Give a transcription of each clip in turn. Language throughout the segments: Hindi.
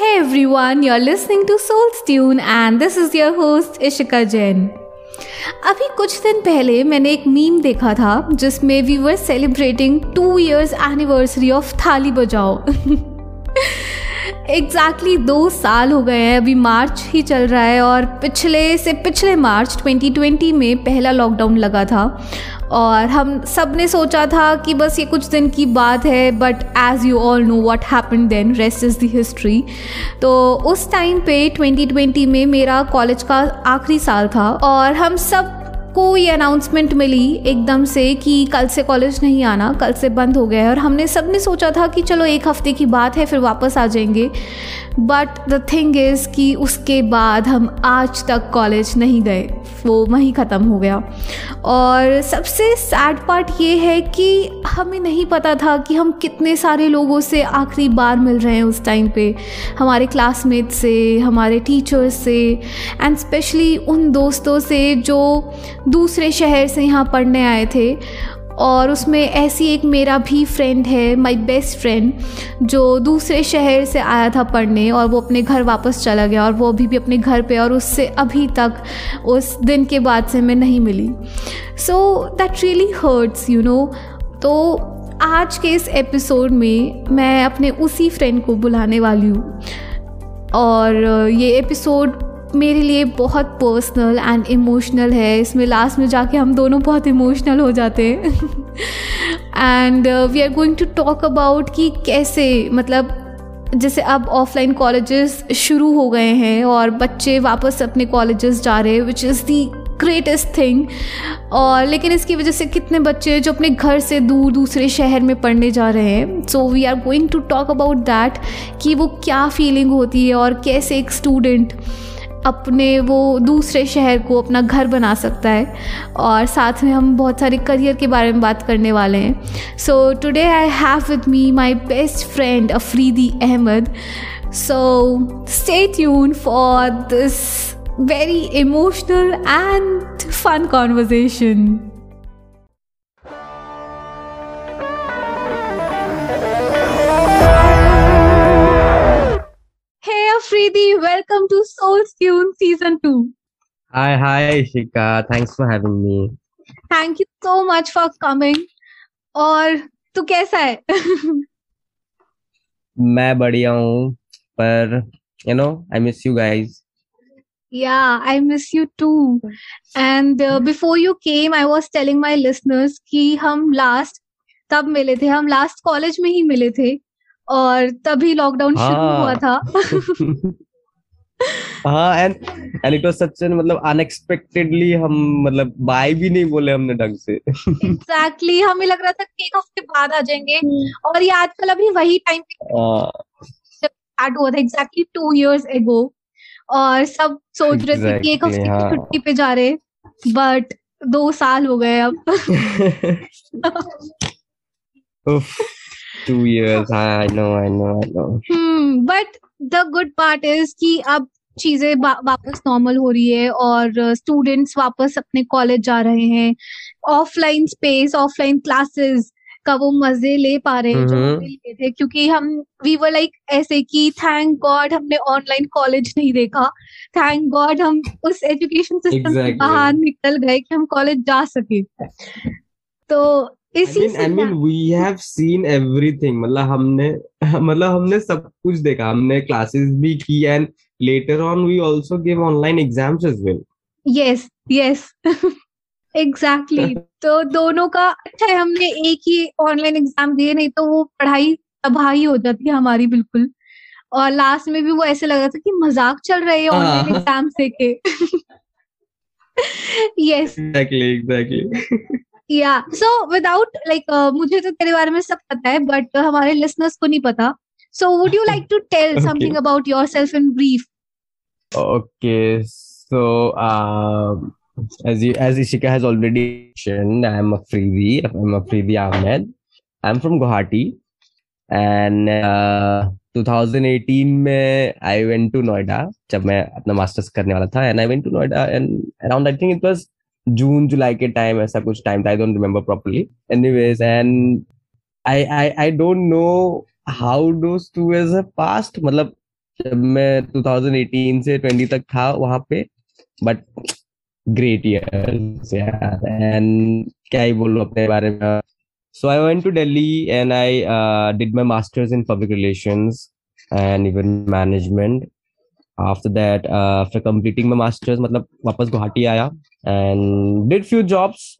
Hey everyone, you're listening to Soul's Tune and this is your host Ishika Jain. अभी कुछ दिन पहले मैंने एक मीम देखा था जिसमें we were celebrating two years anniversary of थाली बजाओ एग्जैक्टली exactly दो साल हो गए हैं, अभी मार्च ही चल रहा है और पिछले से पिछले मार्च 2020 में पहला लॉकडाउन लगा था। और हम सबने सोचा था कि बस ये कुछ दिन की बात है but as you all know what happen then rest is the history तो उस टाइम पे 2020 में मेरा कॉलेज का आखिरी साल था और हम सब को ये अनाउंसमेंट मिली एकदम से कि कल से कॉलेज नहीं आना, कल से बंद हो गया है और हमने सबने सोचा था कि चलो एक हफ़्ते की बात है, फिर वापस आ जाएँगे। बट द थिंग इज़ कि उसके बाद हम आज तक कॉलेज नहीं गए। वो वहीं ख़त्म हो गया। और सबसे सैड पार्ट ये है कि हमें नहीं पता था कि हम कितने सारे लोगों से आखिरी बार मिल रहे हैं उस टाइम पे। हमारे क्लासमेट से, हमारे टीचर्स से एंड स्पेशली उन दोस्तों से जो दूसरे शहर से यहाँ पढ़ने आए थे। और उसमें ऐसी एक मेरा भी फ्रेंड है माय बेस्ट फ्रेंड जो दूसरे शहर से आया था पढ़ने और वो अपने घर वापस चला गया और वो अभी भी अपने घर पे और उससे अभी तक उस दिन के बाद से मैं नहीं मिली। So that really hurts you know तो आज के इस एपिसोड में मैं अपने उसी फ्रेंड को बुलाने वाली हूँ। और ये एपिसोड मेरे लिए बहुत पर्सनल एंड इमोशनल है। इसमें लास्ट में जाके हम दोनों बहुत इमोशनल हो जाते हैं। And we are going to talk about कि कैसे मतलब जैसे अब ऑफलाइन कॉलेजेस शुरू हो गए हैं और बच्चे वापस अपने कॉलेजेस जा रहे हैं which is the greatest thing और लेकिन इसकी वजह से कितने बच्चे जो अपने घर से दूर दूसरे शहर में पढ़ने जा रहे हैं। So we are going to talk about that कि वो क्या फीलिंग होती है और कैसे एक स्टूडेंट अपने वो दूसरे शहर को अपना घर बना सकता है और साथ में हम बहुत सारे करियर के बारे में बात करने वाले हैं। So today I have with me my best friend Afridi Ahmad so stay tune for this very emotional and fun conversation Afridi, welcome to Soul's Tune Season 2. Hi, hi, Shika. Thanks for having me. Thank you so much for coming. और तू कैसा है मैं बढ़िया हूँ पर you know I miss you guys. Yeah, I miss you too. And uh, before you came, I was telling my listeners कि हम last तब मिले थे हम last college में ही मिले थे और तभी लॉकडाउन शुरू हुआ था। हाँ and and it was such मतलब अनएक्सपेक्टेडली हम मतलब बाय भी नहीं बोले हमने ढंग से। एग्जैक्टली exactly, हमें लग रहा था कि एक हफ़्ते बाद आ जाएँगे। और ये आजकल अभी वही टाइम पे स्टार्ट हुआ था एग्जैक्टली टू इयर्स एगो और सब सोच रहे थे कि एक हफ़्ते की हाँ। छुट्टी पे जा रहे बट दो साल हो गए अब। two years i know i know i know. Hmm but the good part is कि अब चीज़ें वापस नॉर्मल हो रही है और स्टूडेंट्स वापस अपने कॉलेज जा रहे हैं। ऑफलाइन स्पेस ऑफलाइन क्लासेस का वो मज़े ले पा रहे हैं जो ले थे क्योंकि हम वी वर लाइक ऐसे कि थैंक गॉड हमने ऑनलाइन कॉलेज नहीं देखा। थैंक गॉड हम उस एजुकेशन सिस्टम से बाहर निकल गए कि हम कॉलेज जा सके। तो इसी I mean we have seen everything मतलब हमने मतलब हमने सब कुछ देखा। हमने क्लासेस भी की and later on we also give online exams as well yes yes exactly तो दोनों का अच्छा है हमने एक ही ऑनलाइन एग्ज़ाम दिए नहीं तो वो पढ़ाई तबाही हो जाती है हमारी बिल्कुल। और लास्ट में भी वो ऐसे लग था कि मज़ाक चल रहा है ऑनलाइन एग्ज़ाम से के। यस एग्जैक्टली एग्जैक्टली या सो विदाउट लाइक मुझे तो तेरे बारे में सब पता है बट uh, हमारे लिसनर्स को नहीं पता so would you like to tell something about yourself in brief okay so um as you as Ishika has already mentioned I'm a freebie I'm a freebie Ahmed I'm from Guwahati and uh, 2018 में I went to Noida जब मैं अपना मास्टर्स करने वाला था and I went to Noida and around I think it was जून, जुलाई के टाइम ऐसा कुछ टाइम था I don't remember properly anyways and I I I don't know how those two years have passed मतलब जब मैं 2018 से 20 तक था वहाँ पे बट ग्रेट ईयर यार. एंड क्या ही बोलूँ अपने बारे में. So I went to Delhi and I did my masters in public relations and even management after that after completing my masters मतलब वापस गुवाहाटी आया and did few jobs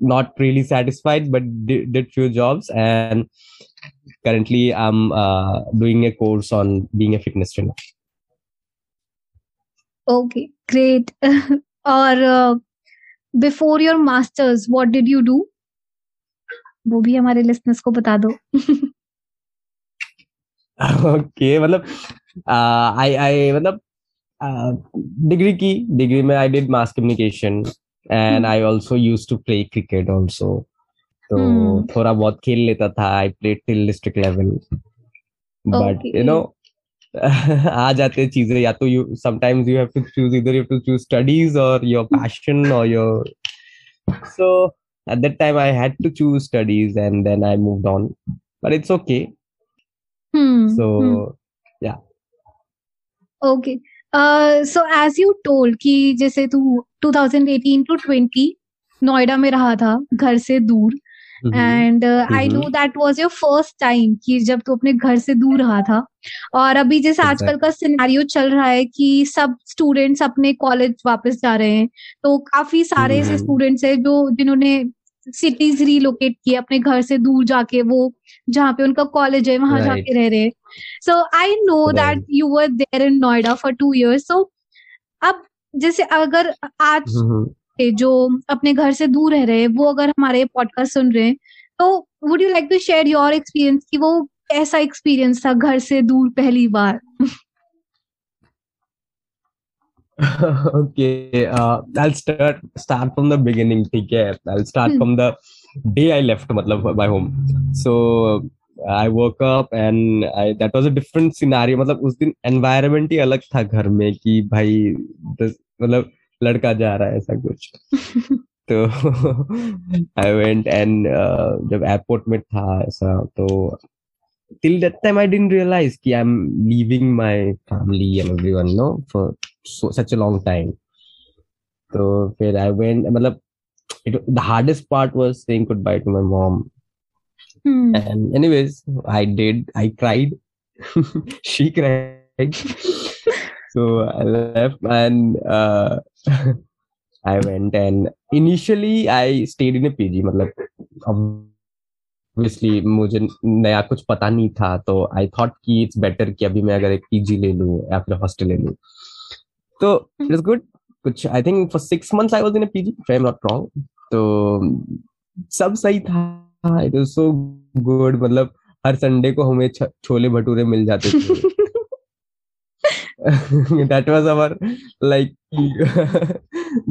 not really satisfied but did, did few jobs and currently i'm uh, doing a course on being a fitness trainer okay great or before your masters what did you do वो भी हमारे लिसनर्स को बता दो ओके मतलब आई आई मतलब डिग्री की डिग्री में I did mass communication and I also used to play cricket also तो hmm. थोड़ा बहुत खेल लेता था I played till district level but you know आ जाते चीज़ें या तो you sometimes you have to choose इधर यू टू चूज़ स्टडीज़ और योर पैशन और your so at that time i had to choose studies and then i moved on. But it's okay. Hmm. so hmm. Uh, so as you told कि जैसे तू 2018 टू 20 नोएडा में रहा था घर से दूर। And I know that was your first time कि जब तू अपने घर से दूर रहा था। और अभी जैसे आजकल का सिनेरियो चल रहा है कि सब स्टूडेंट्स अपने कॉलेज वापस जा रहे हैं। तो काफ़ी सारे ऐसे स्टूडेंट्स हैं जो जिन्होंने सिटीज़ रिलोकेट किए अपने घर से दूर जाके वो जहाँ पे उनका कॉलेज है वहाँ right. जाके रह रहे so I know that you were there in Noida for two years सो अब जैसे अगर आज जो अपने घर से दूर रह रहे हैं वो अगर हमारे पॉडकास्ट सुन रहे हैं तो would you like to share your experience कि वो कैसा एक्सपीरियंस था घर से दूर पहली बार? Okay uh, i'll start start from the beginning ठीक है i'll start from the day i left मतलब my home so I woke up and I that was a different scenario मतलब उस दिन environment ही अलग था घर में कि भाई मतलब लड़का जा रहा है ऐसा कुछ तो आई वेंट एंड जब एयरपोर्ट में था ऐसा तो till that time I didn't realize कि I'm leaving my family and everyone no for so, such a long time तो फिर आई वेंट मतलब it the hardest part was saying goodbye to my mom and anyways I did I cried she cried so I left and I went and initially I stayed in a PG मतलब ऑब्वियसली मुझे नया कुछ पता नहीं था तो आई थॉट कि इट्स बेटर कि अभी मैं अगर एक पीजी ले लूँ या फिर हॉस्टल ले लूँ। तो इट इज़ गुड। कुछ I think for six months I was in a PG if I am not wrong तो सब सही था। इट वाज सो गुड मतलब हर संडे को हमें छोले भटूरे मिल जाते थे। That was our like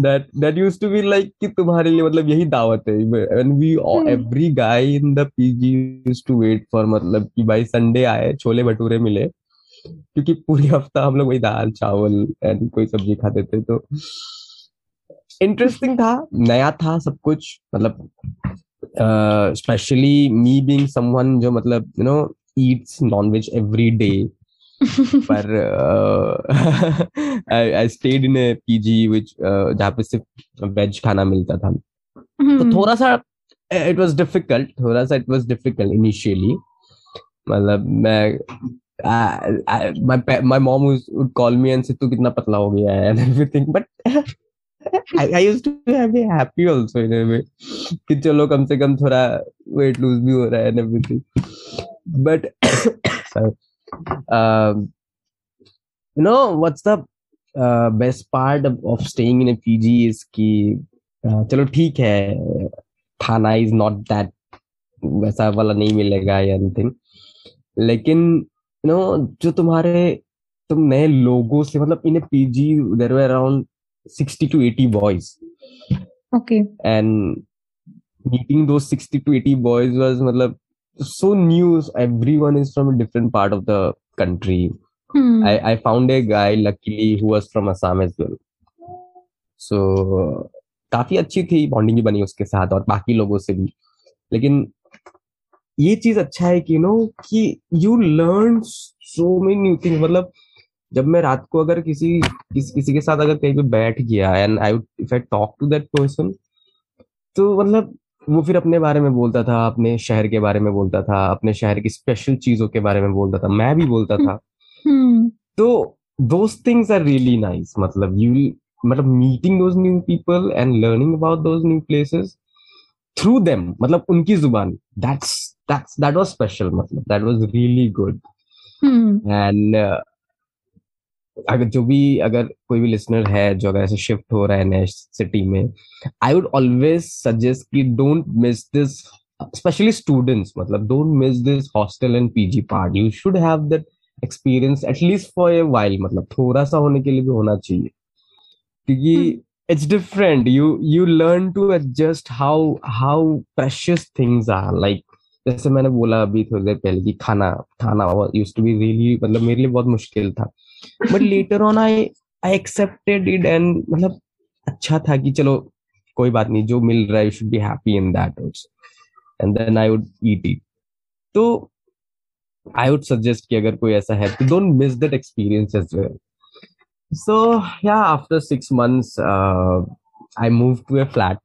that that used to be like कि तुम्हारे लिए मतलब यही दावत है। And we hmm. every guy in the PG used to wait for मतलब कि भाई संडे आए छोले भटूरे मिले। क्योंकि पूरी हफ़्ता हम लोग वही दाल चावल एंड कोई सब्ज़ी खाते थे तो इंटरेस्टिंग था नया था सब कुछ मतलब स्पेशली मी बीइंग समवन जो मतलब you know eats nonveg every day पर आई स्टेड इन पीजी विच जहाँ पे सिर्फ़ वेज खाना मिलता था। तो थोड़ा सा इट वाज डिफ़िकल्ट थोड़ा सा इट वाज डिफ़िकल्ट इनिशियली मतलब मैं my my mom was, would call me and say तू कितना पतला हो गया है and everything but I, I used to be happy also in a way कि चलो कम से कम थोड़ा weight lose भी हो रहा है and everything but sorry um, you know what's the uh, best part of, of staying in a PG is कि uh, चलो ठीक है खाना इज़ नॉट दैट वैसा वाला नहीं मिलेगा या एनीथिंग लेकिन यू नो जो तुम्हारे तुम नए लोगों से मतलब in PG there were around sixty to eighty boys okay and meeting दो sixty to eighty boys was मतलब so news everyone is from different part of the country I I found a guy luckily who was from Assam as well so काफ़ी अच्छी थी बॉन्डिंग भी बनी उसके साथ और बाकी लोगों से भी। लेकिन ये चीज़ अच्छा है कि नो कि you learn so many new thing मतलब जब मैं रात को अगर किसी किस, किसी के साथ अगर कहीं पे बैठ गया and I if I talk to that person तो मतलब वो फिर अपने बारे में बोलता था अपने शहर के बारे में बोलता था अपने शहर की स्पेशल चीज़ों के बारे में बोलता था मैं भी बोलता था। हम्म। तो those things are really nice मतलब यू मतलब meeting those new people and learning about those new places through them मतलब उनकी ज़ुबान. That's that's that was special मतलब that was really good hmm and अगर जो भी अगर कोई भी लिसनर है जो अगर ऐसे शिफ्ट हो रहा है नए सिटी में आई वुड ऑलवेज सजेस्ट कि don't miss this specially students मतलब don't miss this hostel and PG part you should have that experience at least for a while मतलब थोड़ा सा होने के लिए भी होना चाहिए। क्योंकि it's different. You you learn to adjust how how precious things are. Like जैसे मैंने बोला अभी थोड़ी देर पहले कि खाना खाना यूज़ टू बी रियली मतलब मेरे लिए बहुत मुश्किल था। But later on I I accepted it and मतलब अच्छा था कि चलो कोई बात नहीं जो मिल रहा है you should be happy in that and then I would eat it तो आई वुड सजेस्ट कि अगर कोई ऐसा है तो don't miss that experience as well yeah after six months uh, i moved to a flat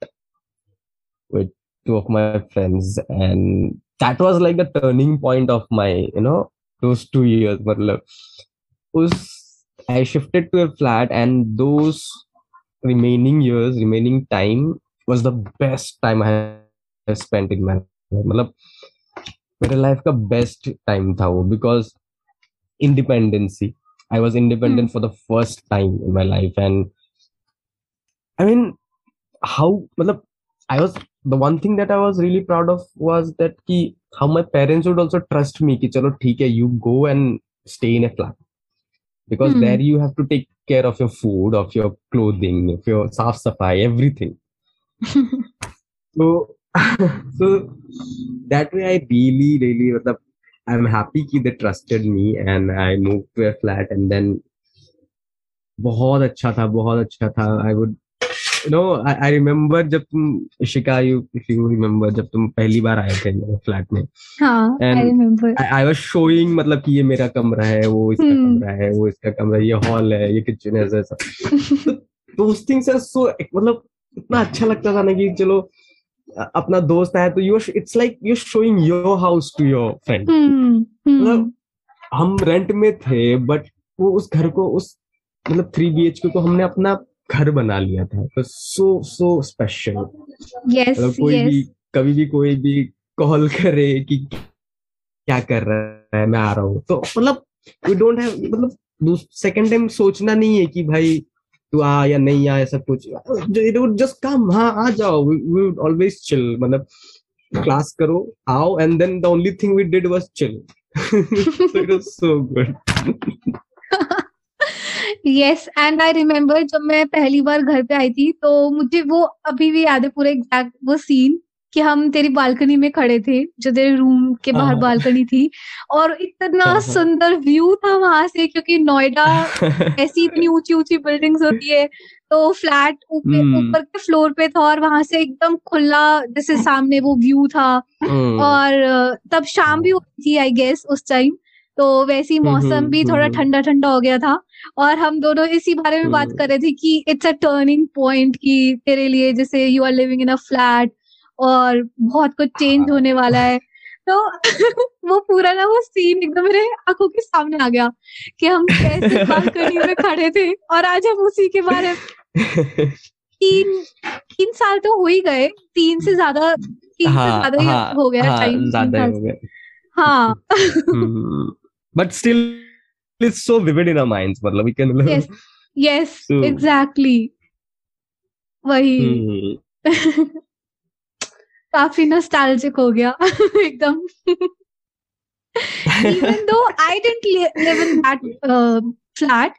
with two of my friends and that was like the turning point of my you know those two years matlab was i shifted to a flat and those remaining years remaining time was the best time i have spent in my life मतलब मेरे लाइफ का बेस्ट टाइम था वो because independency I was independent for the first time in my life, and I mean, how? Matlab, I was the one thing that I was really proud of was that ki, how my parents would also trust me. Ki, chalo, theek hai, you go and stay in a flat because Hmm. there you have to take care of your food, of your clothing, of your saaf safai, everything. So, so that way I really, really, matlab, I'm happy कि they trusted me and I moved to a flat and then बहुत अच्छा था बहुत अच्छा था I would know I, I जब तुम Ishika you if you remember जब तुम पहली बार आए थे मेरे फ्लैट में। हाँ And- I remember was showing मतलब कि ये मेरा कमरा है वो इसका Hmm. कमरा है वो इसका कमरा ये हॉल है ये किचन है ऐसा those things are so मतलब इतना अच्छा लगता था ना कि चलो अपना दोस्त है तो you it's like you showing your house to your friend मतलब हम रेंट में थे बट वो उस घर को उस मतलब थ्री बी एच के को हमने अपना घर बना लिया था। तो सो सो स्पेशल यस मतलब कोई yes. भी कभी भी कोई भी कॉल करे कि क्या कर रहा है मैं आ रहा हूँ। तो मतलब वी डोंट हैव मतलब सेकंड टाइम सोचना नहीं है कि भाई तू आ या नहीं आ ऐसा कुछ। इट जस्ट कम हाँ आ जाओ। वी वुड ऑलवेज चिल मतलब क्लास करो आओ and then the only thing we did was chill so it was so good yes and I remember जब मैं पहली बार घर पे आई थी तो मुझे वो अभी भी याद है पूरा एग्जैक्ट वो सीन कि हम तेरी बालकनी में खड़े थे जो तेरे रूम के बाहर हाँ। बालकनी थी और इतना हाँ, हाँ। सुंदर व्यू था वहाँ से क्योंकि नोएडा ऐसी इतनी ऊँची ऊँची बिल्डिंग्स होती है तो फ्लैट ऊपर हम्म। ऊपर के फ्लोर पे था और वहाँ से एकदम खुला जैसे सामने वो व्यू था और तब शाम भी हुई थी आई गेस उस टाइम तो वैसे ही हम्म, मौसम भी हम्म, थोड़ा हम्म। ठंडा ठंडा हो गया था और हम दोनों इसी बारे में बात हम्म। कर रहे थे कि इट्स अ टर्निंग पॉइंट कि तेरे लिए जैसे you are living in a flat और बहुत कुछ चेंज। होने वाला है तो वो पूरा ना वो सीन एकदम मेरे आँखों के सामने आ गया कि हम कैसे बालकनी में खड़े थे और आज हम उसी के बारे में तीन तीन साल तो हो ही गए तीन से ज़्यादा तीन हाँ, से ज़्यादा हाँ ही हाँ गया हाँ टाइम ज़्यादा हो गया हाँ but still it's so vivid in our minds मतलब we can Yes. Yes So- exactly वही। हम्म, काफ़ी नॉस्टैल्जिक हो गया एकदम। Even though I didn't li- live in that uh,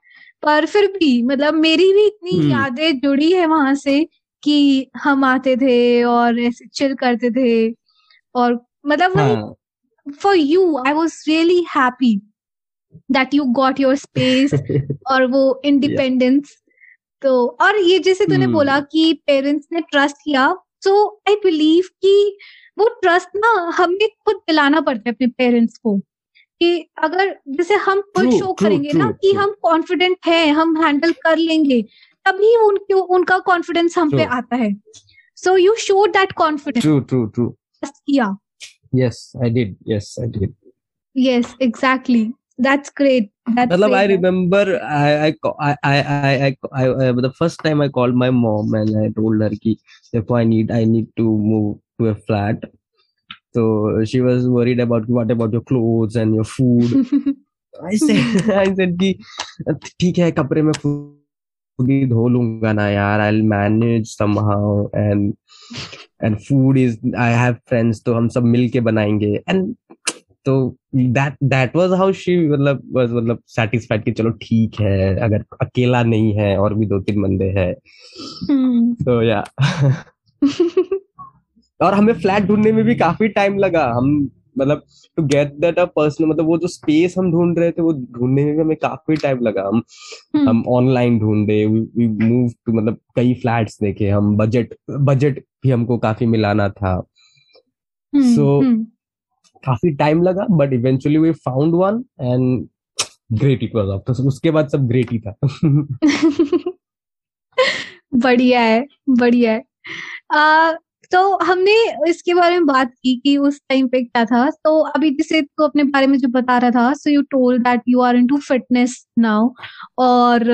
पर फिर भी मतलब मेरी भी इतनी हम्म। यादें जुड़ी है वहाँ से कि हम आते थे और ऐसे चिल करते थे और मतलब वही हाँ। For you I was really happy that you got your space और वो इंडिपेंडेंस तो और ये जैसे तूने हम्म। बोला कि पेरेंट्स ने ट्रस्ट किया सो आई बिलीव कि वो ट्रस्ट ना हमें खुद दिलाना पड़ता है अपने पेरेंट्स को कि अगर जैसे हम खुद शो करेंगे ना कि हम कॉन्फिडेंट हैं हम हैंडल कर लेंगे तभी उनके उनका कॉन्फिडेंस हम पे आता है। So you show that confidence true true true किया। yes i did yes i did yes exactly that's great that's मतलब I remember I I I I I, I, I the first time I called my mom and I told her कि if I need I need to move to a flat so she was worried about what about your clothes and your food I said I said कि ठीक है कपड़े में खुद ही धो लूंगा ना यार I manage somehow and and food is I have friends तो हम सब मिल के बनाएँगे। एंड तो that that was how she मतलब वाज मतलब सेटिस्फाइड कि चलो ठीक है अगर अकेला नहीं है और भी दो तीन बंदे हैं। तो या और हमें फ्लैट ढूँढने में भी काफ़ी टाइम लगा। हम मतलब to get that a person मतलब वो जो स्पेस हम ढूंढ रहे थे वो ढूँढने में हमें काफ़ी टाइम लगा हम hmm. हम ऑनलाइन ढूंढे वी मूव टू मतलब कई फ्लैट्स देखे हम बजट बजट भी हमको काफ़ी मिलाना था सो hmm. so, hmm. काफ़ी टाइम लगा but eventually we found one and great it was after उसके बाद सब ग्रेट ही था बढ़िया है बढ़िया है तो हमने इसके बारे में बात की कि उस टाइम पे क्या था। तो अभी जैसे तो अपने बारे में जो बता रहा था so you told that you are into fitness now और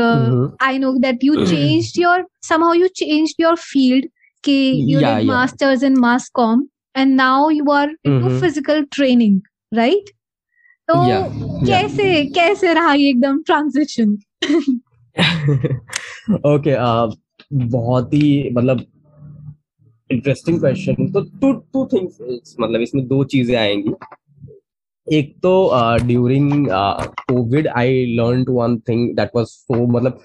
I know that you changed your somehow you changed your field कि you did masters in mass comm and now you are into physical training right तो कैसे. कैसे रहा ये एकदम ट्रांजिशन ओके बहुत ही मतलब इंटरेस्टिंग क्वेश्चन तो टू टू थिंग्स मतलब इसमें दो चीज़ें आएँगी। एक तो during Covid I learn one thing that was so मतलब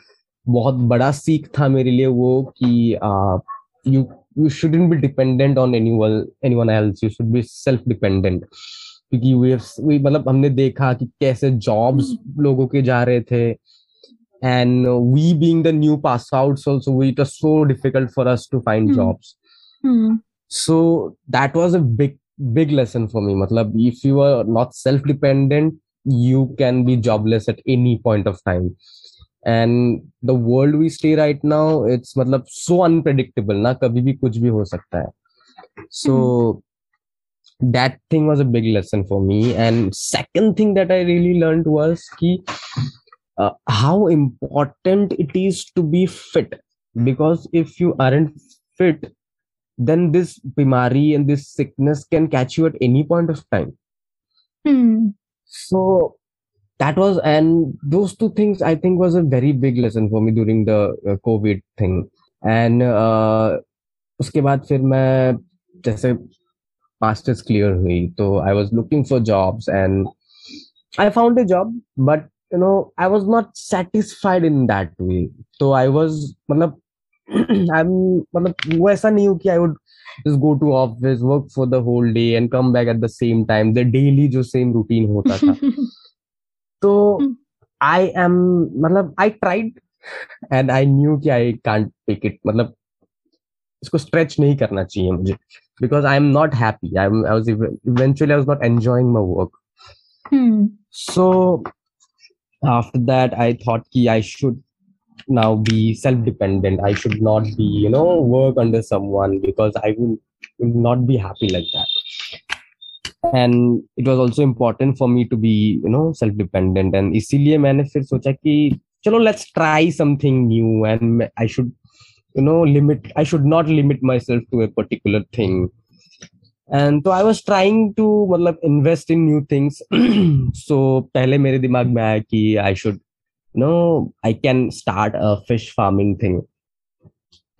बहुत बड़ा सीख था मेरे लिए वो कि you you shouldn't be dependent on anyone anyone else you should be self dependent क्योंकि वी मतलब हमने देखा कि कैसे जॉब्स hmm. लोगों के जा रहे थे। And we we being the new pass outs also it was so difficult for us to find hmm. So that was a big big lesson for me मतलब if you are not self dependent you can be jobless at any point of time and the world we stay right now it's मतलब सो अनप्रडिक्टेबल ना कभी भी कुछ भी हो सकता है so that thing was a big lesson for me and second thing that I really learn to was की how important it is to be fit because if you are and fit then this bimari and this sickness can catch you at any point of time. Hmm. So that was and those two things I think was a very big lesson for me during the uh, COVID thing. And uh, उसके बाद फिर मैं जैसे मास्टर्स क्लियर हुई तो I was looking for jobs and I found a job but you know I was not satisfied in that way तो आई वाज मतलब I'm मतलब वो ऐसा नहीं हूँ कि I would just go to office work for the whole day and come back at the same time the daily जो same routine होता था तो I am मतलब I tried and I knew कि I can't take it मतलब इसको stretch नहीं करना चाहिए मुझे because I am not happy I, I was eventually I was not enjoying my work hmm. so after that I thought कि I should now be self-dependent i should not be you know work under someone because i will, will not be happy like that and it was also important for me to be you know self-dependent and इसीलिए मैंने फिर सोचा कि चलो let's try something new and I should you know limit I should not limit myself to a particular thing and so I was trying to मतलब invest in new things so पहले मेरे दिमाग में आया कि I should no i can start a fish farming thing.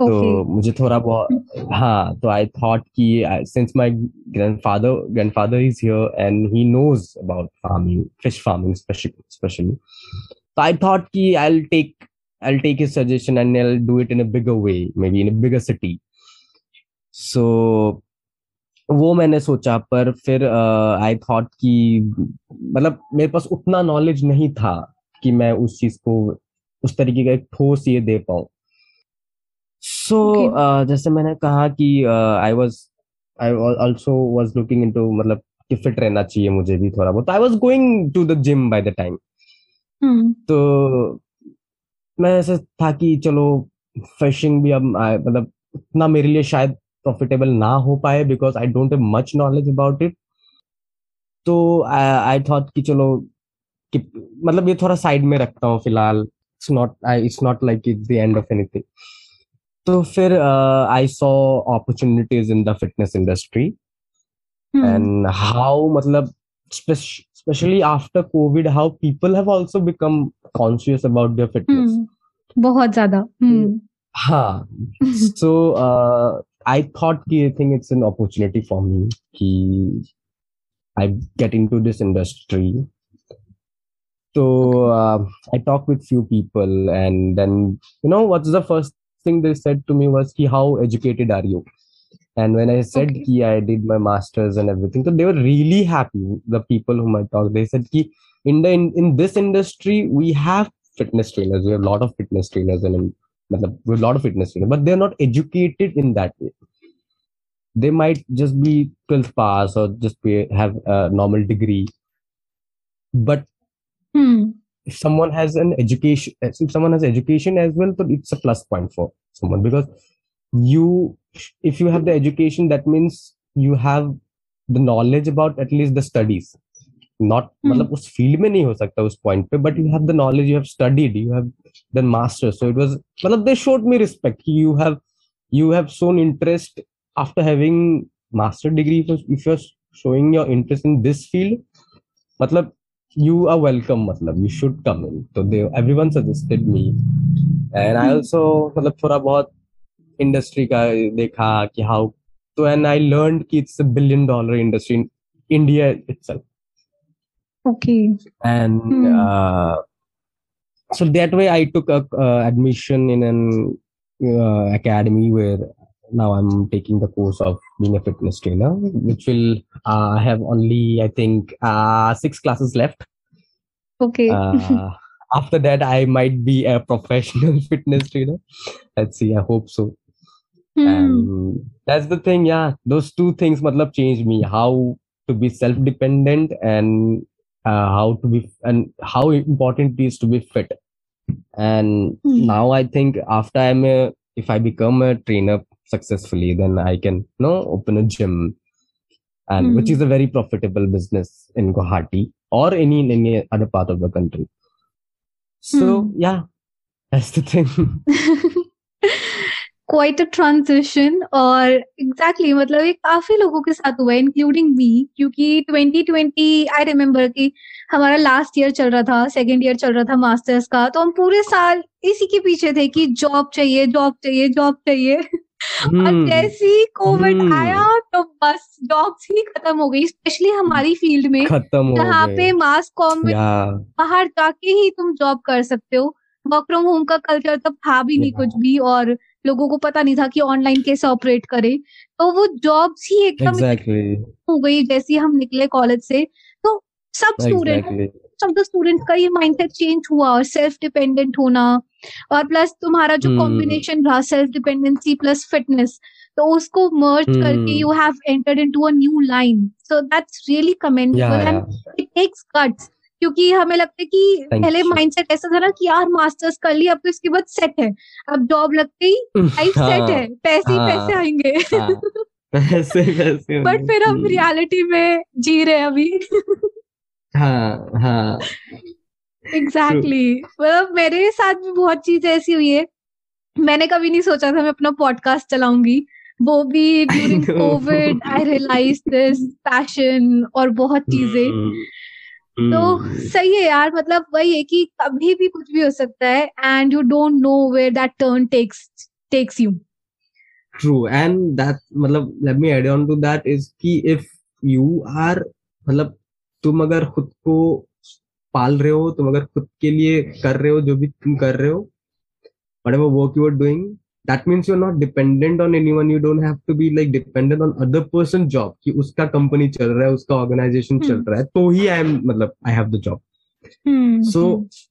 तो मुझे थोड़ा बहुत हाँ तो आई थॉट कि since my grandfather grandfather is here and he knows about farming fish farming specially तो आई थॉट कि I will take I'll take his suggestion and I'll do it in a bigger way, maybe in a bigger city. So वो मैंने सोचा पर फिर आई uh, थॉट कि मतलब मेरे पास उतना नॉलेज नहीं था। कि मैं उस चीज़ को उस तरीके का एक ठोस ये दे पाऊँ। सो so, okay. uh, जैसे मैंने कहा कि I was I also was looking into मतलब कि फिट रहना चाहिए मुझे भी थोड़ा बहुत। I was going to the gym by the time तो मैं ऐसे था कि चलो फिशिंग भी अब मतलब इतना मेरे लिए शायद प्रॉफिटेबल ना हो पाए because I don't have much knowledge about it तो आई थॉट कि चलो कि मतलब ये थोड़ा साइड में रखता हूँ फ़िलहाल। It's not I it's not like it's the end of anything तो फिर I saw opportunities in the fitness industry and how मतलब specially after covid how people have also become conscious about their fitness बहुत ज़्यादा। hmm. हाँ. सो आई थॉट कि I think it's an opportunity for me कि I get into this industry so uh, i talked with few people and then you know what's the first thing they said to me was ki, how educated are you and when I said Okay. ki I did my masters and everything, so they were really happy. The people whom I talked, they said ki in the in, in this industry we have fitness trainers. We have a lot of fitness trainers and we have a lot of fitness trainers, but they're not educated in that way. They might just be 12th pass or just be, have a normal degree. But hmm if someone has an education, if someone has education as well, so it's a plus point for someone because you, if you have the education, that means you have the knowledge about at least the studies. Not Hmm. मतलब उस फील्ड में नहीं हो सकता उस पॉइंट पे but you have the knowledge you have studied you have done master so it was मतलब they showed me respect you have you have shown interest after having master degree if you're- if you're showing your interest in this field matlab you are welcome matlab you should come in so they everyone suggested me and i Hmm. also matlab थोड़ा बहुत industry का देखा कि how so and i learned कि it's a billion dollar industry in india itself okay and Hmm. uh, so that way i took a uh, admission in an uh, academy where now i'm taking the course of being a fitness trainer which will uh, have only i think uh, six classes left. Okay. Uh, after that i might be a professional fitness trainer. Let's see i hope so. Hmm. and that's the thing yeah. Those two things matlab changed me. How to be self-dependent and uh, how to be and how important it is to be fit. And hmm. now i think after i'm a if i become a trainer successfully then i can you know open a gym and which Hmm. is a very profitable business in guwahati or any in any other part of the country so Hmm. yeah that's the thing quite a transition और एग्जैक्टली exactly, मतलब ये काफ़ी लोगों के साथ हुआ है इंक्लूडिंग मी क्योंकि 2020 आई रिमेम्बर कि हमारा लास्ट ईयर चल रहा था सेकेंड ईयर चल रहा था मास्टर्स का तो हम पूरे साल इसी के पीछे थे कि जॉब चाहिए जॉब चाहिए जॉब चाहिए और Hmm. जैसे ही कोविड. आया तो बस जॉब्स ही खत्म हो गई स्पेशली हमारी फ़ील्ड में खत्म जहाँ पे मास कॉम में बाहर जाके ही तुम जॉब कर सकते हो। वर्क फ्रॉम होम का कल्चर तब था भी नहीं कुछ भी और लोगों को पता नहीं था कि ऑनलाइन कैसे ऑपरेट करे। तो वो जॉब्स ही एकदम एग्जैक्टली हो गई जैसे हम निकले कॉलेज से। तो सब स्टूडेंट एग्जैक्टली सब द स्टूडेंट का ये माइंडसेट चेंज हुआ और सेल्फ डिपेंडेंट होना और प्लस तुम्हारा जो Hmm. कॉम्बिनेशन रहा सेल्फ डिपेंडेंसी प्लस फिटनेस तो उसको मर्ज करके Hmm. You have entered into a new line so that's really commendable and it takes guts क्योंकि हमें लगता है कि Thank पहले. माइंडसेट ऐसा था ना कि यार मास्टर्स कर लिया अब तो इसके बाद सेट है। अब जॉब लगते ही लाइफ सेट है पैसे ही पैसे हाँ, आएँगे। हाँ, पैसे पैसे बट फिर हम रियलिटी में जी रहे हैं अभी। हाँ हाँ। एग्जैक्टली मतलब मेरे साथ भी बहुत चीज़ ऐसी हुई है। मैंने कभी नहीं सोचा था मैं अपना पॉडकास्ट चलाऊँगी। वो भी during covid I realise this passion और बहुत चीज़ें। हम्म, तो सही है यार मतलब वही है कि कभी भी कुछ भी हो सकता है and you don't know where that turn takes takes you through and that मतलब let me add on to that is कि if you are मतलब तुम अगर खुद को पाल रहे हो तुम अगर खुद के लिए कर रहे हो जो भी तुम कर रहे हो वट बड़े work you are doing that means you are not dependent on anyone you don't have to be like dependent on other person job कि उसका कंपनी चल रहा है उसका ऑर्गेनाइजेशन hmm. चल रहा है तो ही आई एम मतलब I have the job so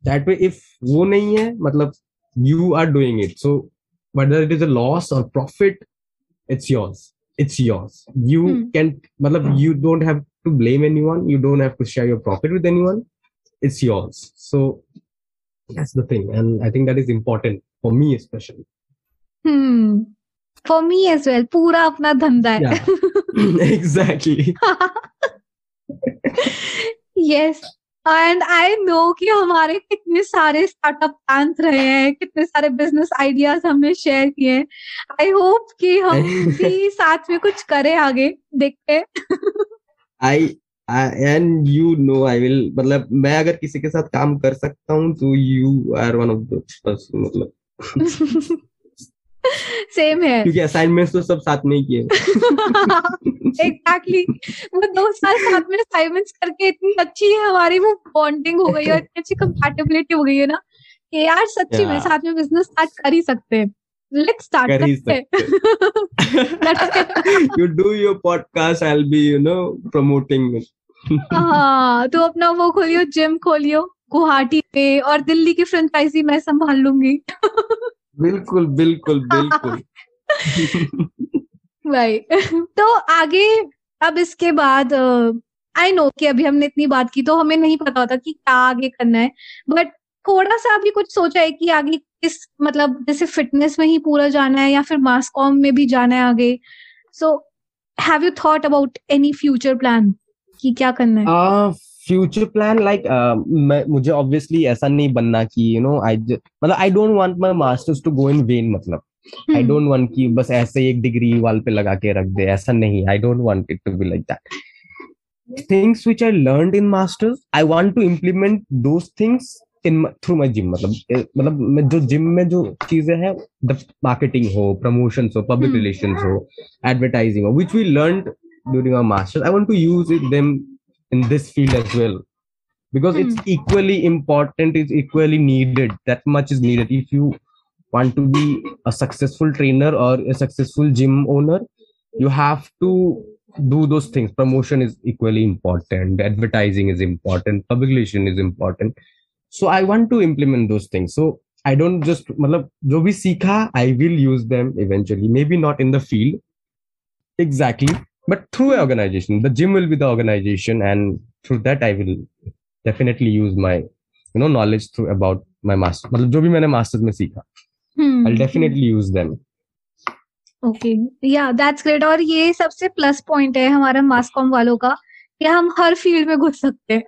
that way if वो नहीं है मतलब you are doing it so whether it is a loss और profit it's yours it's yours you can मतलब you don't have to blame anyone. You don't have to share your profit with anyone. It's yours. So that's the thing. And I think that is important for me, especially. Hmm. For me as well. पूरा अपना धंधा है. Yeah. exactly. yes. And I know कि हमारे कितने सारे स्टार्टअप प्लान रहे हैं कितने सारे बिज़नेस आइडियाज़ हमने शेयर किए हैं आई होप कि हम भी साथ में कुछ करें आगे देखते I and you know I will मतलब मैं अगर किसी के साथ काम कर सकता हूँ तो you are one of the मतलब। सेम है क्योंकि असाइनमेंट्स तो सब साथ में ही किए एग्जैक्टली वो दो साल साथ में असाइनमेंट्स करके इतनी अच्छी है हमारी वो बॉन्डिंग हो गई है इतनी अच्छी कंपैटिबिलिटी हो गई है ना कि यार सच्ची में साथ में बिज़नेस स्टार्ट कर ही सकते हैं। लेट्स स्टार्ट कर ही सकते you do your podcast I will be you know promoting हाँ तो अपना वो खोलियो जिम खोलियो गुवाहाटी पे और दिल्ली की फ्रेंचाइजी मैं संभाल लूँगी। बिल्कुल बिल्कुल बिल्कुल। भाई तो आगे अब इसके बाद आई नो कि अभी हमने इतनी बात की तो हमें नहीं पता होता कि क्या आगे करना है बट थोड़ा सा अभी कुछ सोचा है कि आगे किस मतलब जैसे फिटनेस में ही पूरा जाना है या फिर मास कॉम में भी जाना है आगे? So have you thought about any future plan कि क्या करना है? फ्यूचर प्लान लाइक मुझे ऑब्वियसली ऐसा नहीं बनना कि यू नो आई मतलब I don't want my masters to go in vain मतलब। आई डोंट वांट कि बस ऐसे एक डिग्री वाल पे लगा के रख दे ऐसा नहीं I don't want it to be like that things which I learned in masters I want to implement those things in through my gym मतलब मतलब मैं जो जिम में जो चीज़ें हैं मार्केटिंग हो प्रमोशंस हो पब्लिक रिलेशंस हो एडवर्टाइजिंग हो which we learned during our masters i want to use it, them in this field as well because mm. it's equally important it's equally needed that much is needed if you want to be a successful trainer or a successful gym owner you have to do those things promotion is equally important advertising is important publication is important so i want to implement those things so i don't just matlab jo bhi sikha i will use them eventually maybe not in the field exactly but through an organization the gym will be the organization and through that i will definitely use my you know knowledge through about my master मतलब जो भी मैंने मास्टर्स में सीखा hmm. I'll definitely use them okay या दैट्स ग्रेट और ये सबसे प्लस पॉइंट है हमारा मास कॉम वालों का कि हम हर फ़ील्ड में घुस सकते हैं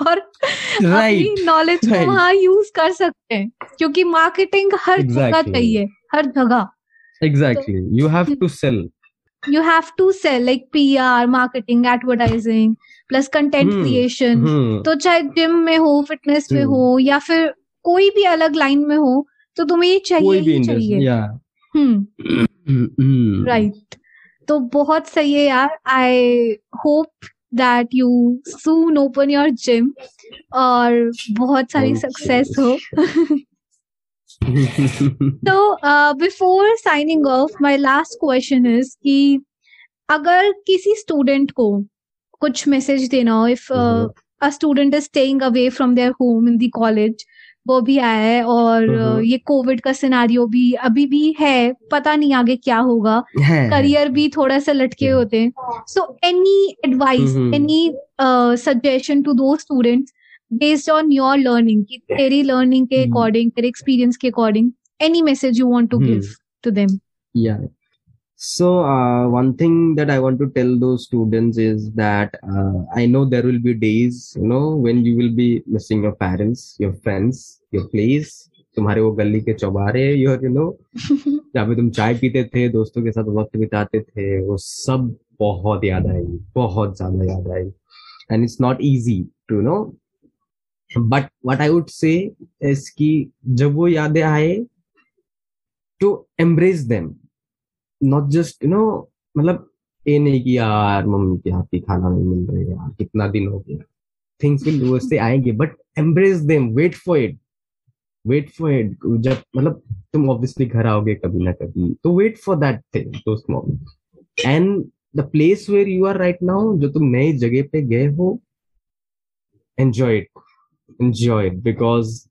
और right, अपनी नॉलेज right. को वहाँ यूज़ कर सकते हैं क्योंकि मार्केटिंग हर exactly. जगह चाहिए हर जगह exactly you have to sell you have to sell like PR, marketing, advertising, plus content hmm. creation. Hmm. तो चाहे जिम में हो फिटनेस में हो hmm. या फिर कोई भी अलग लाइन में हो तो तुम्हें ये चाहिए ही चाहिए राइट तो बहुत सही है यार I hope that you soon open your gym और बहुत सारी सक्सेस हो। तो before signing off my last question is कि अगर किसी स्टूडेंट को कुछ मैसेज देना हो if a student is staying away from their home in the college वो भी आया है और हम्म, हम्म। ये कोविड का सिनारियो भी अभी भी है पता नहीं आगे क्या होगा। करियर भी थोड़ा सा लटके हम्म। होते हैं। So any advice any suggestion to दो student based on your learning की तेरी लर्निंग के अकॉर्डिंग तेरे एक्सपीरियंस के according any message you want to give to them so uh, one thing that i want to tell those students is that uh, i know there will be days you know when you will be missing your parents your friends your place तुम्हारे वो गली के चौबारे योर यू नो जहाँ पे तुम चाय पीते थे दोस्तों के साथ वक्त बिताते थे वो सब बहुत याद आएगी बहुत ज़्यादा याद आएगी and it's not easy to know but what I would say कि जब वो यादें आए to embrace them not just you know मतलब ये नहीं कि यार मम्मी के हाथ की खाना नहीं मिल रही यार, कितना दिन हो गया। थिंग्स विल वैसे आएँगे but embrace them wait for it wait for it जब मतलब तुम ऑब्वियसली घर आओगे कभी ना कभी तो वेट फॉर दैट थिंग दोस्त moment and the place where you are right now जो तुम नई जगह पे गए हो enjoy it enjoy it, because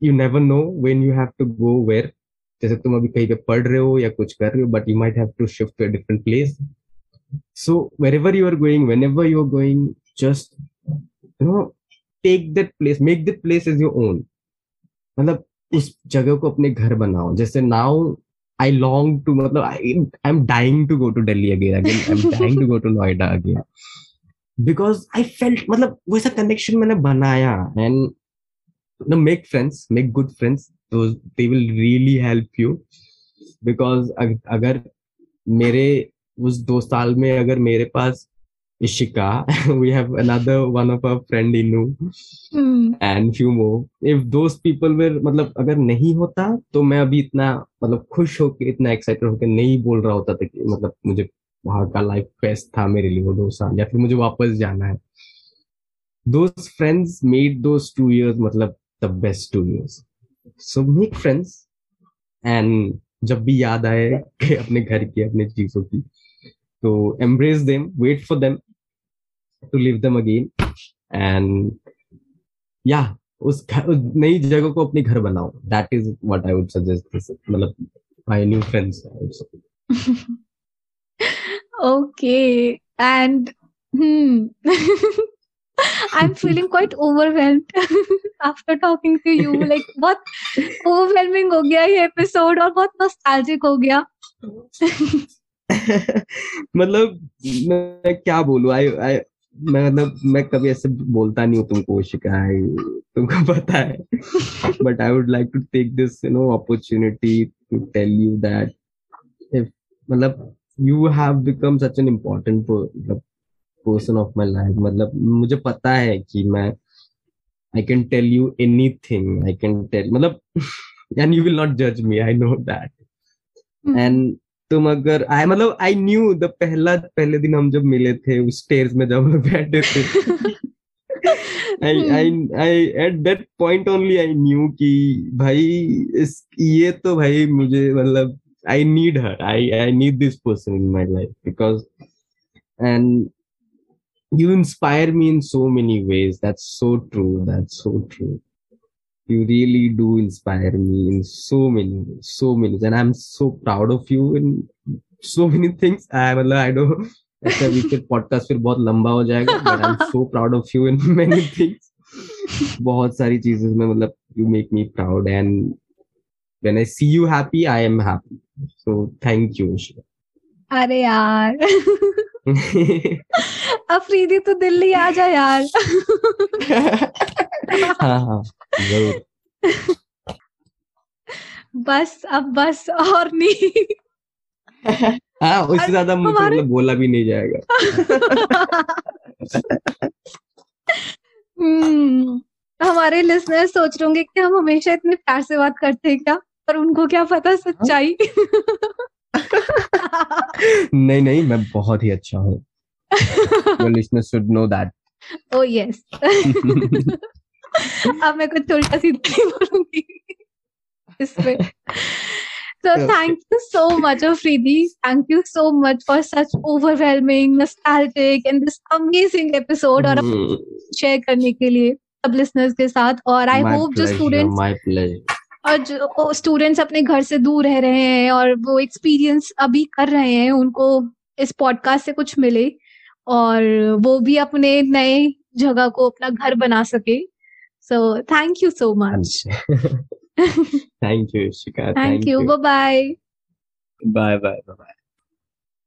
you never know when you have to go where जैसे तुम अभी कहीं पे पढ़ रहे हो या कुछ कर रहे हो but you might have to shift to a different place so, wherever you are going, whenever you're going, just, you know, take that place, make that place as your own. मतलब उस जगह को अपने घर बनाओ। जैसे नाउ आई लॉन्ग टू मतलब I am dying to go to Delhi again again I am dying to go to Noida again because I felt मतलब वैसा कनेक्शन मैंने बनाया and no make friends make good friends those they will really help you because अगर मेरे उस दो साल में अगर मेरे पास Ishika, we have another one of our friend Inu Hmm. and few more. If those people were मतलब अगर नहीं होता तो मैं अभी इतना मतलब खुश होके इतना एक्साइटेड होके नहीं बोल रहा होता था कि मतलब मुझे वहाँ का लाइफ बेस्ट था मेरे लिए वो दो साल या फिर मुझे वापस जाना है those friends made those two years मतलब the best two years. So make friends and जब भी याद आए कि अपने घर की अपने चीज़ों की तो embrace them, wait for them to leave them again and yeah उस नई जगह को अपने घर बनाओ that is what I would suggest मतलब my new friends. And hmm. I'm feeling quite overwhelmed after talking to you. Like बहुत overwhelming हो गया ये episode और बहुत nostalgic हो गया. मतलब मैं क्या बोलूँ आई आई मैं मतलब मैं कभी ऐसे बोलता नहीं हूँ तुमको शिकाय तुमको पता है but I would like to take this you know opportunity to tell you that if मतलब you have become such an important person of my life मतलब मुझे पता है कि मैं I can tell you anything I can tell मतलब एंड यू विल नॉट जज me I know that. And तुम अगर आई मतलब आई न्यू द पहला पहले दिन हम जब मिले थे उस स्टेयर्स में जब हम बैठे थे। I I I at that point only I knew कि भाई इस ये तो भाई मुझे मतलब I need her I I need this person in my life because and you inspire me in so many ways that's so true that's so true you really do inspire me in so many so many and i'm so proud of you in so many things i मतलब i don't ऐसा वीकेंड पॉडकास्ट फिर बहुत लंबा हो जाएगा but I am so proud of you in many things बहुत सारी चीजें में मतलब you make me proud and when I see you happy I am happy so thank you अरे यार अफरीदी तो दिल्ली आ जा यार। हाँ हाँ ज़रूर। बस अब बस और नहीं। हाँ उससे ज़्यादा मुझे मतलब बोला भी नहीं जाएगा। हम्म हमारे लिसनर सोच रहे होंगे कि हम हमेशा इतने प्यार से बात करते हैं क्या? पर उनको क्या पता सच्चाई? नहीं नहीं मैं बहुत ही अच्छा हूँ your listeners should know that oh yes अब मैं कुछ उल्टा सीधा बोलूँगी इसमें So Okay. thank you so much, Afridi. Thank you so much for such overwhelming, nostalgic, and this amazing episode और Hmm, शेयर करने के लिए सब listeners के साथ और my hope जो pleasure और जो स्टूडेंट्स अपने घर से दूर रह रहे हैं और वो एक्सपीरियंस अभी कर रहे हैं उनको इस पॉडकास्ट से कुछ मिले और वो भी अपने नए जगह को अपना घर बना सके। So thank you so much thank you thank you bye bye bye bye